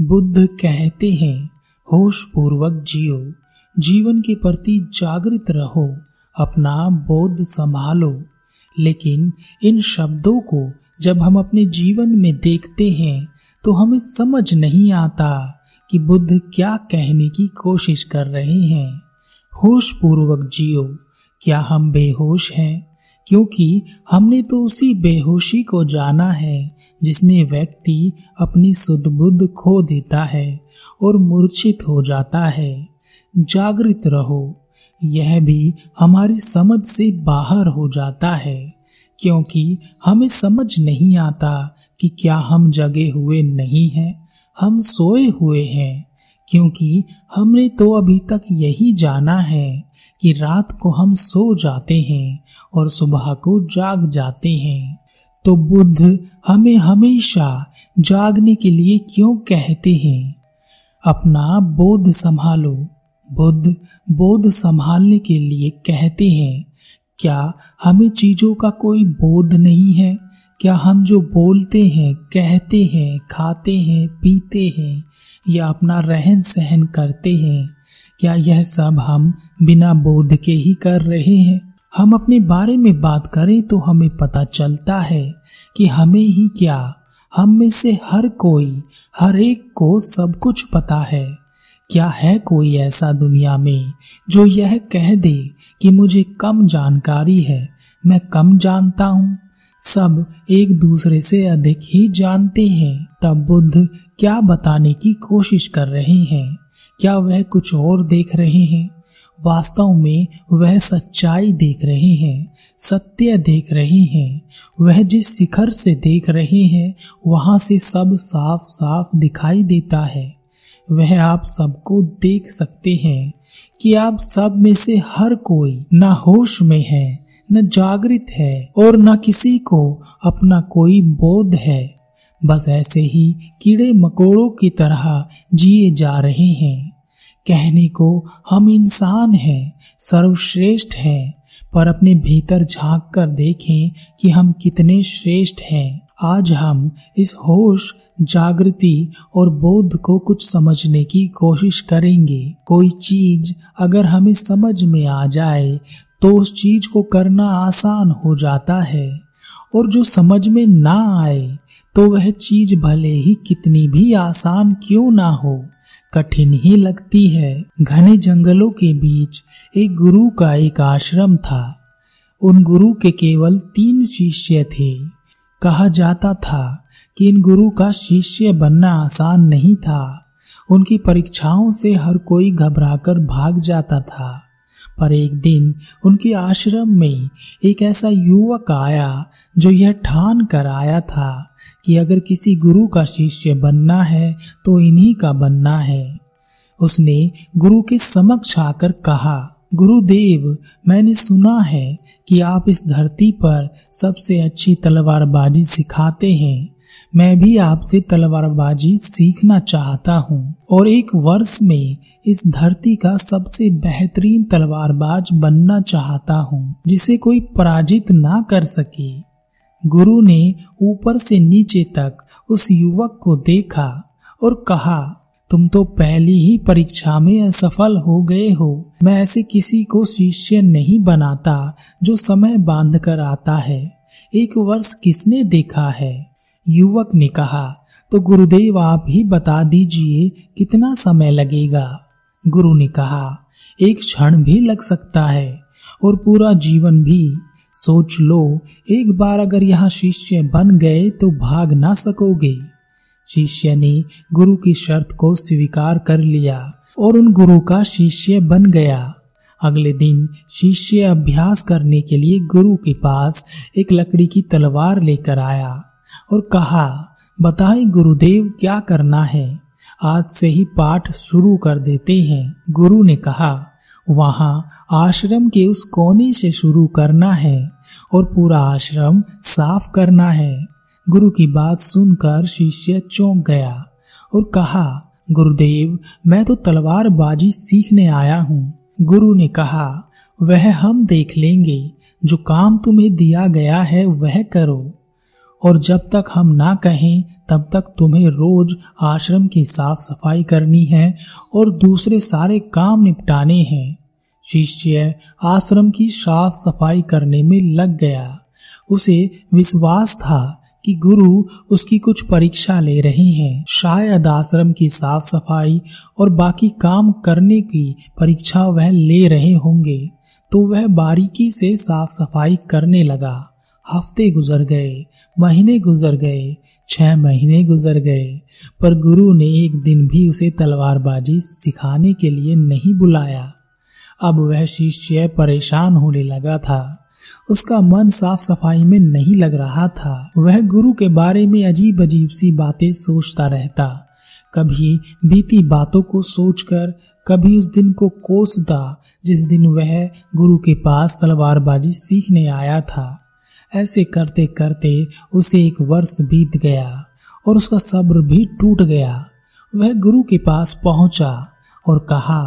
बुद्ध कहते हैं होश पूर्वक जियो, जीवन के प्रति जागृत रहो, अपना बोध संभालो। लेकिन इन शब्दों को जब हम अपने जीवन में देखते हैं तो हमें समझ नहीं आता कि बुद्ध क्या कहने की कोशिश कर रहे हैं। होश पूर्वक जियो, क्या हम बेहोश हैं? क्योंकि हमने तो उसी बेहोशी को जाना है। जिसमें व्यक्ति अपनी सुध बुद्ध खो देता है और मूर्छित हो जाता है। जागृत रहो, यह भी हमारी समझ से बाहर हो जाता है, क्योंकि हमें समझ नहीं आता कि क्या हम जगे हुए नहीं हैं, हम सोए हुए हैं, क्योंकि हमने तो अभी तक यही जाना है कि रात को हम सो जाते हैं और सुबह को जाग जाते हैं। तो बुद्ध हमें हमेशा जागने के लिए क्यों कहते हैं? अपना बोध संभालो। बुद्ध बोध संभालने के लिए कहते हैं, क्या हमें चीज़ों का कोई बोध नहीं है? क्या हम जो बोलते हैं, कहते हैं, खाते हैं, पीते हैं, या अपना रहन सहन करते हैं, क्या यह सब हम बिना बोध के ही कर रहे हैं? हम अपने बारे में बात करें तो हमें पता चलता है कि हमें ही क्या, हम में से हर कोई, हर एक को सब कुछ पता है। क्या है कोई ऐसा दुनिया में जो यह कह दे कि मुझे कम जानकारी है? मैं कम जानता हूँ। सब एक दूसरे से अधिक ही जानते हैं। तब बुद्ध क्या बताने की कोशिश कर रहे हैं? क्या वह कुछ और देख रहे हैं? वास्तव में वह सच्चाई देख रहे हैं, सत्य देख रहे हैं। वह जिस शिखर से देख रहे हैं, वहाँ से सब साफ़ साफ़ दिखाई देता है। वह आप सबको देख सकते हैं कि आप सब में से हर कोई न होश में है, न जागृत है और न किसी को अपना कोई बोध है। बस ऐसे ही कीड़े मकोड़ों की तरह जिए जा रहे हैं। कहने को हम इंसान हैं, सर्वश्रेष्ठ हैं, पर अपने भीतर झाँक कर देखें कि हम कितने श्रेष्ठ हैं। आज हम इस होश, जागृति और बोध को कुछ समझने की कोशिश करेंगे। कोई चीज़ अगर हमें समझ में आ जाए तो उस चीज़ को करना आसान हो जाता है। और जो समझ में ना आए तो वह चीज़ भले ही कितनी भी आसान क्यों ना हो। कठिन ही लगती है। घने जंगलों के बीच एक गुरु का एक आश्रम था। उन गुरु के केवल तीन शिष्य थे। कहा जाता था कि इन गुरु का शिष्य बनना आसान नहीं था। उनकी परीक्षाओं से हर कोई घबराकर भाग जाता था। पर एक दिन उनके आश्रम में एक ऐसा युवक आया जो यह ठान कर आया था। कि अगर किसी गुरु का शिष्य बनना है तो इन्हीं का बनना है। उसने गुरु के समक्ष आकर कहा, गुरुदेव, मैंने सुना है कि आप इस धरती पर सबसे अच्छी तलवारबाजी सिखाते हैं। मैं भी आपसे तलवारबाजी सीखना चाहता हूँ और एक वर्ष में इस धरती का सबसे बेहतरीन तलवारबाज बनना चाहता हूँ, जिसे कोई पराजित ना कर सके। गुरु ने ऊपर से नीचे तक उस युवक को देखा और कहा, तुम तो पहली ही परीक्षा में असफल हो गए हो। मैं ऐसे किसी को शिष्य नहीं बनाता जो समय बाँध कर आता है। एक वर्ष किसने देखा है? युवक ने कहा तो गुरुदेव, आप ही बता दीजिए कितना समय लगेगा? गुरु ने कहा, एक क्षण भी लग सकता है और पूरा जीवन भी सोच लो, एक बार अगर यहाँ शिष्य बन गए तो भाग ना सकोगे। शिष्य ने गुरु की शर्त को स्वीकार कर लिया और उन गुरु का शिष्य बन गया। अगले दिन शिष्य अभ्यास करने के लिए गुरु के पास एक लकड़ी की तलवार लेकर आया और कहा, बताए गुरुदेव, क्या करना है? आज से ही पाठ शुरू कर देते हैं। गुरु ने कहा वहाँ आश्रम के उस कोने से शुरू करना है और पूरा आश्रम साफ़ करना है। गुरु की बात सुनकर शिष्य चौंक गया और कहा, गुरुदेव, मैं तो तलवार बाजी सीखने आया हूँ। गुरु ने कहा, वह हम देख लेंगे। जो काम तुम्हें दिया गया है, वह करो। और जब तक हम ना कहें, तब तक तुम्हें रोज आश्रम की साफ़ सफ़ाई करनी है और दूसरे सारे काम निपटाने हैं। शिष्य आश्रम की साफ़ सफ़ाई करने में लग गया। उसे विश्वास था कि गुरु उसकी कुछ परीक्षा ले रहे हैं। शायद आश्रम की साफ़ सफ़ाई और बाकी काम करने की परीक्षा वह ले रहे होंगे तो वह बारीकी से साफ़ सफ़ाई करने लगा। हफ़्ते गुजर गए, महीने गुजर गए, छह महीने गुजर गए, पर गुरु ने एक दिन भी उसे तलवारबाजी सिखाने के लिए नहीं बुलाया। अब वह शिष्य परेशान होने लगा था। उसका मन साफ़ सफ़ाई में नहीं लग रहा था। वह गुरु के बारे में अजीब अजीब सी बातें सोचता रहता। कभी बीती बातों को सोचकर, कभी उस दिन को कोसता, जिस दिन वह गुरु के पास तलवारबाजी सीखने आया था। ऐसे करते करते उसे एक वर्ष बीत गया और उसका सब्र भी टूट गया। वह गुरु के पास पहुँचा और कहा,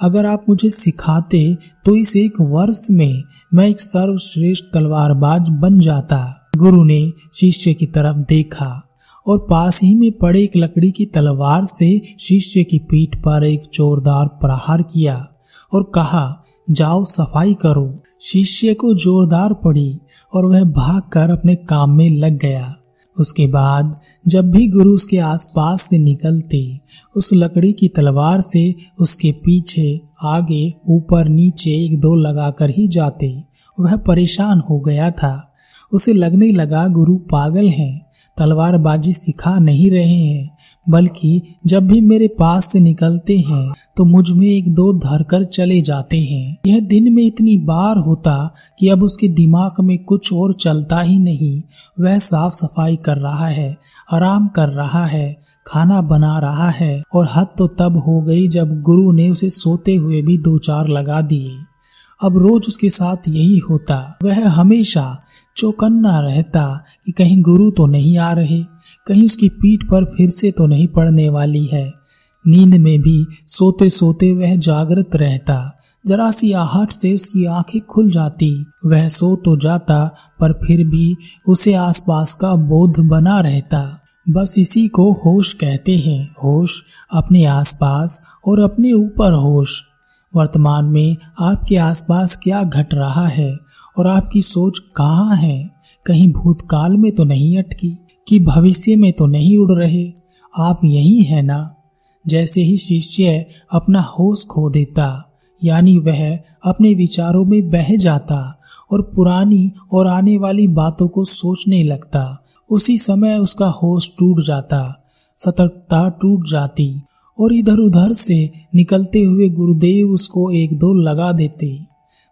अगर आप मुझे सिखाते तो इस एक वर्ष में मैं एक सर्वश्रेष्ठ तलवारबाज बन जाता। गुरु ने शिष्य की तरफ़ देखा और पास ही में पड़े एक लकड़ी की तलवार से शिष्य की पीठ पर एक जोरदार प्रहार किया और कहा, जाओ, सफ़ाई करो। शिष्य को जोरदार पड़ी और वह भागकर अपने काम में लग गया। उसके बाद जब भी गुरु उसके आसपास से निकलते, उस लकड़ी की तलवार से उसके पीछे, आगे, ऊपर, नीचे एक दो लगाकर ही जाते। वह परेशान हो गया था। उसे लगने लगा गुरु पागल हैं, तलवारबाजी सिखा नहीं रहे हैं। बल्कि जब भी मेरे पास से निकलते हैं तो मुझमें एक दो धर कर चले जाते हैं। यह दिन में इतनी बार होता कि अब उसके दिमाग में कुछ और चलता ही नहीं। वह साफ़ सफ़ाई कर रहा है, आराम कर रहा है, खाना बना रहा है, और हद तो तब हो गई जब गुरु ने उसे सोते हुए भी दो चार लगा दिए। अब रोज उसके साथ यही होता। वह हमेशा चौकन्ना रहता कि कहीं गुरु तो नहीं आ रहे। कहीं उसकी पीठ पर फिर से तो नहीं पड़ने वाली है। नींद में भी सोते सोते वह जागृत रहता। जरा सी आहट से उसकी आँखें खुल जाती। वह सो तो जाता, पर फिर भी उसे आसपास का बोध बना रहता। बस इसी को होश कहते हैं। होश अपने आसपास और अपने ऊपर होश। वर्तमान में आपके आसपास क्या घट रहा है? और आपकी सोच कहाँ है? कहीं भूतकाल में तो नहीं अटकी। कि भविष्य में तो नहीं उड़ रहे। आप यही है ना? जैसे ही शिष्य अपना होश खो देता, यानी वह अपने विचारों में बह जाता और पुरानी और आने वाली बातों को सोचने लगता, उसी समय उसका होश टूट जाता, सतर्कता टूट जाती और इधर उधर से निकलते हुए गुरुदेव उसको एक दो लगा देते।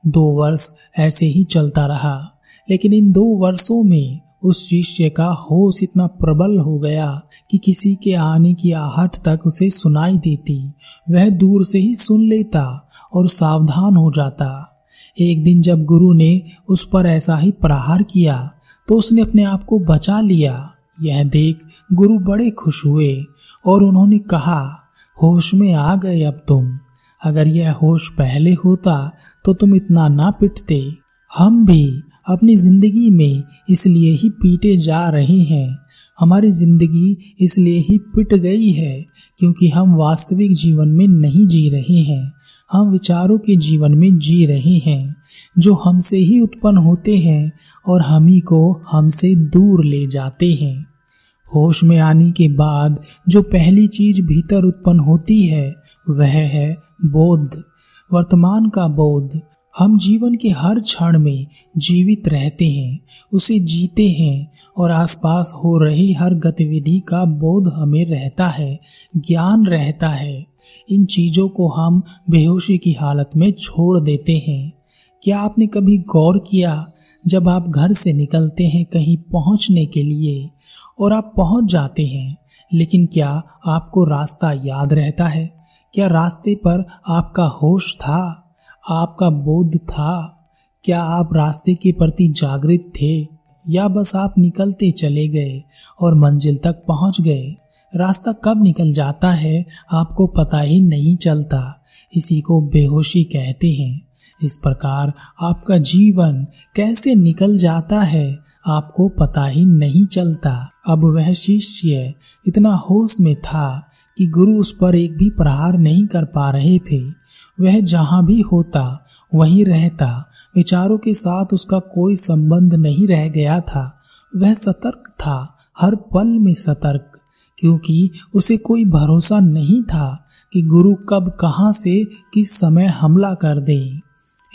दो वर्ष ऐसे ही चलता रहा, लेकिन इन दो वर्षों में उस शिष्य का होश इतना प्रबल हो गया कि किसी के आने की आहट तक उसे सुनाई देती। वह दूर से ही सुन लेता और सावधान हो जाता। एक दिन जब गुरु ने उस पर ऐसा ही प्रहार किया तो उसने अपने आप को बचा लिया। यह देख गुरु बड़े खुश हुए और उन्होंने कहा, होश में आ गए अब तुम। अगर यह होश पहले होता तो तुम इतना ना पिटते। हम भी अपनी ज़िंदगी में इसलिए ही पीटे जा रहे हैं। हमारी ज़िंदगी इसलिए ही पिट गई है क्योंकि हम वास्तविक जीवन में नहीं जी रहे हैं। हम विचारों के जीवन में जी रहे हैं, जो हमसे ही उत्पन्न होते हैं और हम ही को हमसे दूर ले जाते हैं। होश में आने के बाद जो पहली चीज़ भीतर उत्पन्न होती है, वह है बोध। वर्तमान का बोध। हम जीवन के हर क्षण में जीवित रहते हैं, उसे जीते हैं और आसपास हो रही हर गतिविधि का बोध हमें रहता है, ज्ञान रहता है। इन चीज़ों को हम बेहोशी की हालत में छोड़ देते हैं। क्या आपने कभी गौर किया जब आप घर से निकलते हैं कहीं पहुँचने के लिए और आप पहुँच जाते हैं, लेकिन क्या आपको रास्ता याद रहता है? क्या रास्ते पर आपका होश था? आपका बोध था? क्या आप रास्ते के प्रति जागृत थे? या बस आप निकलते चले गए और मंजिल तक पहुँच गए? रास्ता कब निकल जाता है आपको पता ही नहीं चलता। इसी को बेहोशी कहते हैं। इस प्रकार आपका जीवन कैसे निकल जाता है आपको पता ही नहीं चलता। अब वह शिष्य इतना होश में था कि गुरु उस पर एक भी प्रहार नहीं कर पा रहे थे। वह जहाँ भी होता, वहीं रहता विचारों के साथ उसका कोई संबंध नहीं रह गया था। वह सतर्क था, हर पल में सतर्क, क्योंकि उसे कोई भरोसा नहीं था कि गुरु कब कहाँ से किस समय हमला कर दे।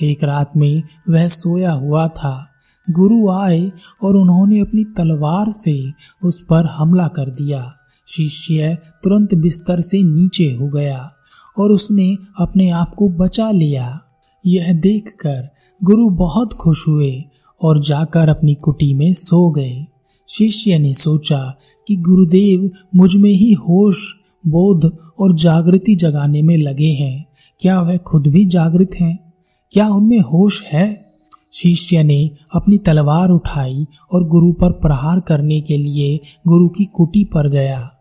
एक रात में वह सोया हुआ था। गुरु आए और उन्होंने अपनी तलवार से उस पर हमला कर दिया। शिष्य तुरंत बिस्तर से नीचे हो गया और उसने अपने आप को बचा लिया। यह देखकर गुरु बहुत खुश हुए और जाकर अपनी कुटी में सो गए। शिष्य ने सोचा कि गुरुदेव मुझमें ही होश, बोध और जागृति जगाने में लगे हैं। क्या वह खुद भी जागृत हैं? क्या उनमें होश है? शिष्य ने अपनी तलवार उठाई और गुरु पर प्रहार करने के लिए गुरु की कुटी पर गया।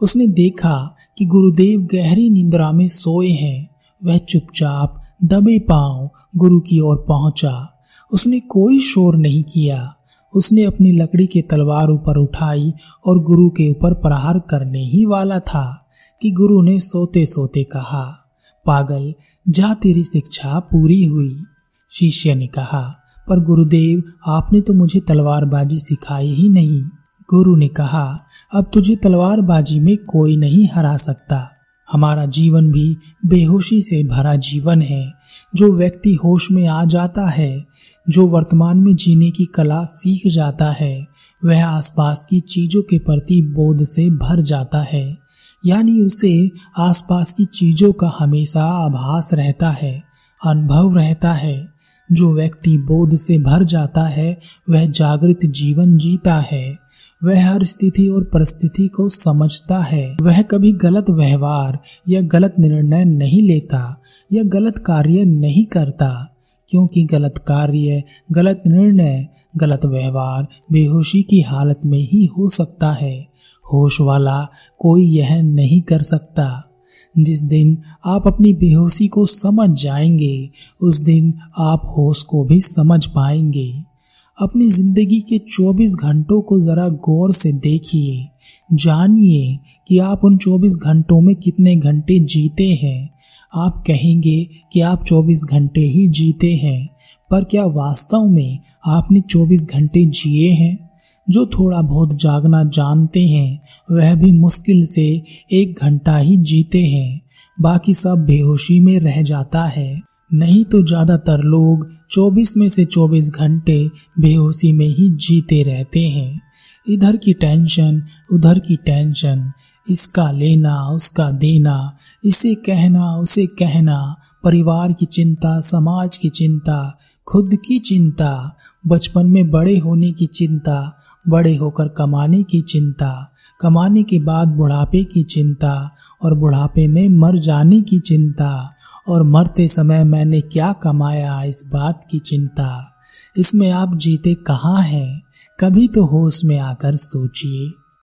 उसने देखा कि गुरुदेव गहरी निंद्रा में सोए हैं। वह चुपचाप दबे पाँव गुरु की ओर पहुँचा। उसने कोई शोर नहीं किया। उसने अपनी लकड़ी के तलवार ऊपर उठाई और गुरु के ऊपर प्रहार करने ही वाला था कि गुरु ने सोते सोते कहा, पागल, जा तेरी शिक्षा पूरी हुई। शिष्य ने कहा, पर गुरुदेव, आपने तो मुझे तलवारबाजी सिखाई ही नहीं। गुरु ने कहा, अब तुझे तलवारबाजी में कोई नहीं हरा सकता। हमारा जीवन भी बेहोशी से भरा जीवन है। जो व्यक्ति होश में आ जाता है, जो वर्तमान में जीने की कला सीख जाता है, वह आसपास की चीज़ों के प्रति बोध से भर जाता है। यानी उसे आसपास की चीज़ों का हमेशा आभास रहता है, अनुभव रहता है। जो व्यक्ति बोध से भर जाता है, वह जागृत जीवन जीता है। वह हर स्थिति और परिस्थिति को समझता है। वह कभी गलत व्यवहार या गलत निर्णय नहीं लेता या गलत कार्य नहीं करता, क्योंकि गलत कार्य, गलत निर्णय, गलत व्यवहार बेहोशी की हालत में ही हो सकता है। होश वाला कोई यह नहीं कर सकता। जिस दिन आप अपनी बेहोशी को समझ जाएँगे, उस दिन आप होश को भी समझ पाएँगे। अपनी ज़िंदगी के 24 घंटों को जरा गौर से देखिए, जानिए कि आप उन 24 घंटों में कितने घंटे जीते हैं। आप कहेंगे कि आप 24 घंटे ही जीते हैं, पर क्या वास्तव में आपने 24 घंटे जिए हैं? जो थोड़ा बहुत जागना जानते हैं, वह भी मुश्किल से एक घंटा ही जीते हैं, बाकी सब बेहोशी में रह जाता है। नहीं तो ज़्यादातर लोग 24 में से 24 घंटे बेहोशी में ही जीते रहते हैं। इधर की टेंशन, उधर की टेंशन। इसका लेना, उसका देना, इसे कहना, उसे कहना। परिवार की चिंता, समाज की चिंता, खुद की चिंता। बचपन में बड़े होने की चिंता, बड़े होकर कमाने की चिंता। कमाने के बाद बुढ़ापे की चिंता और बुढ़ापे में मर जाने की चिंता। और मरते समय मैंने क्या कमाया इस बात की चिंता? इसमें आप जीते कहाँ हैं? कभी तो होश में आकर सोचिए।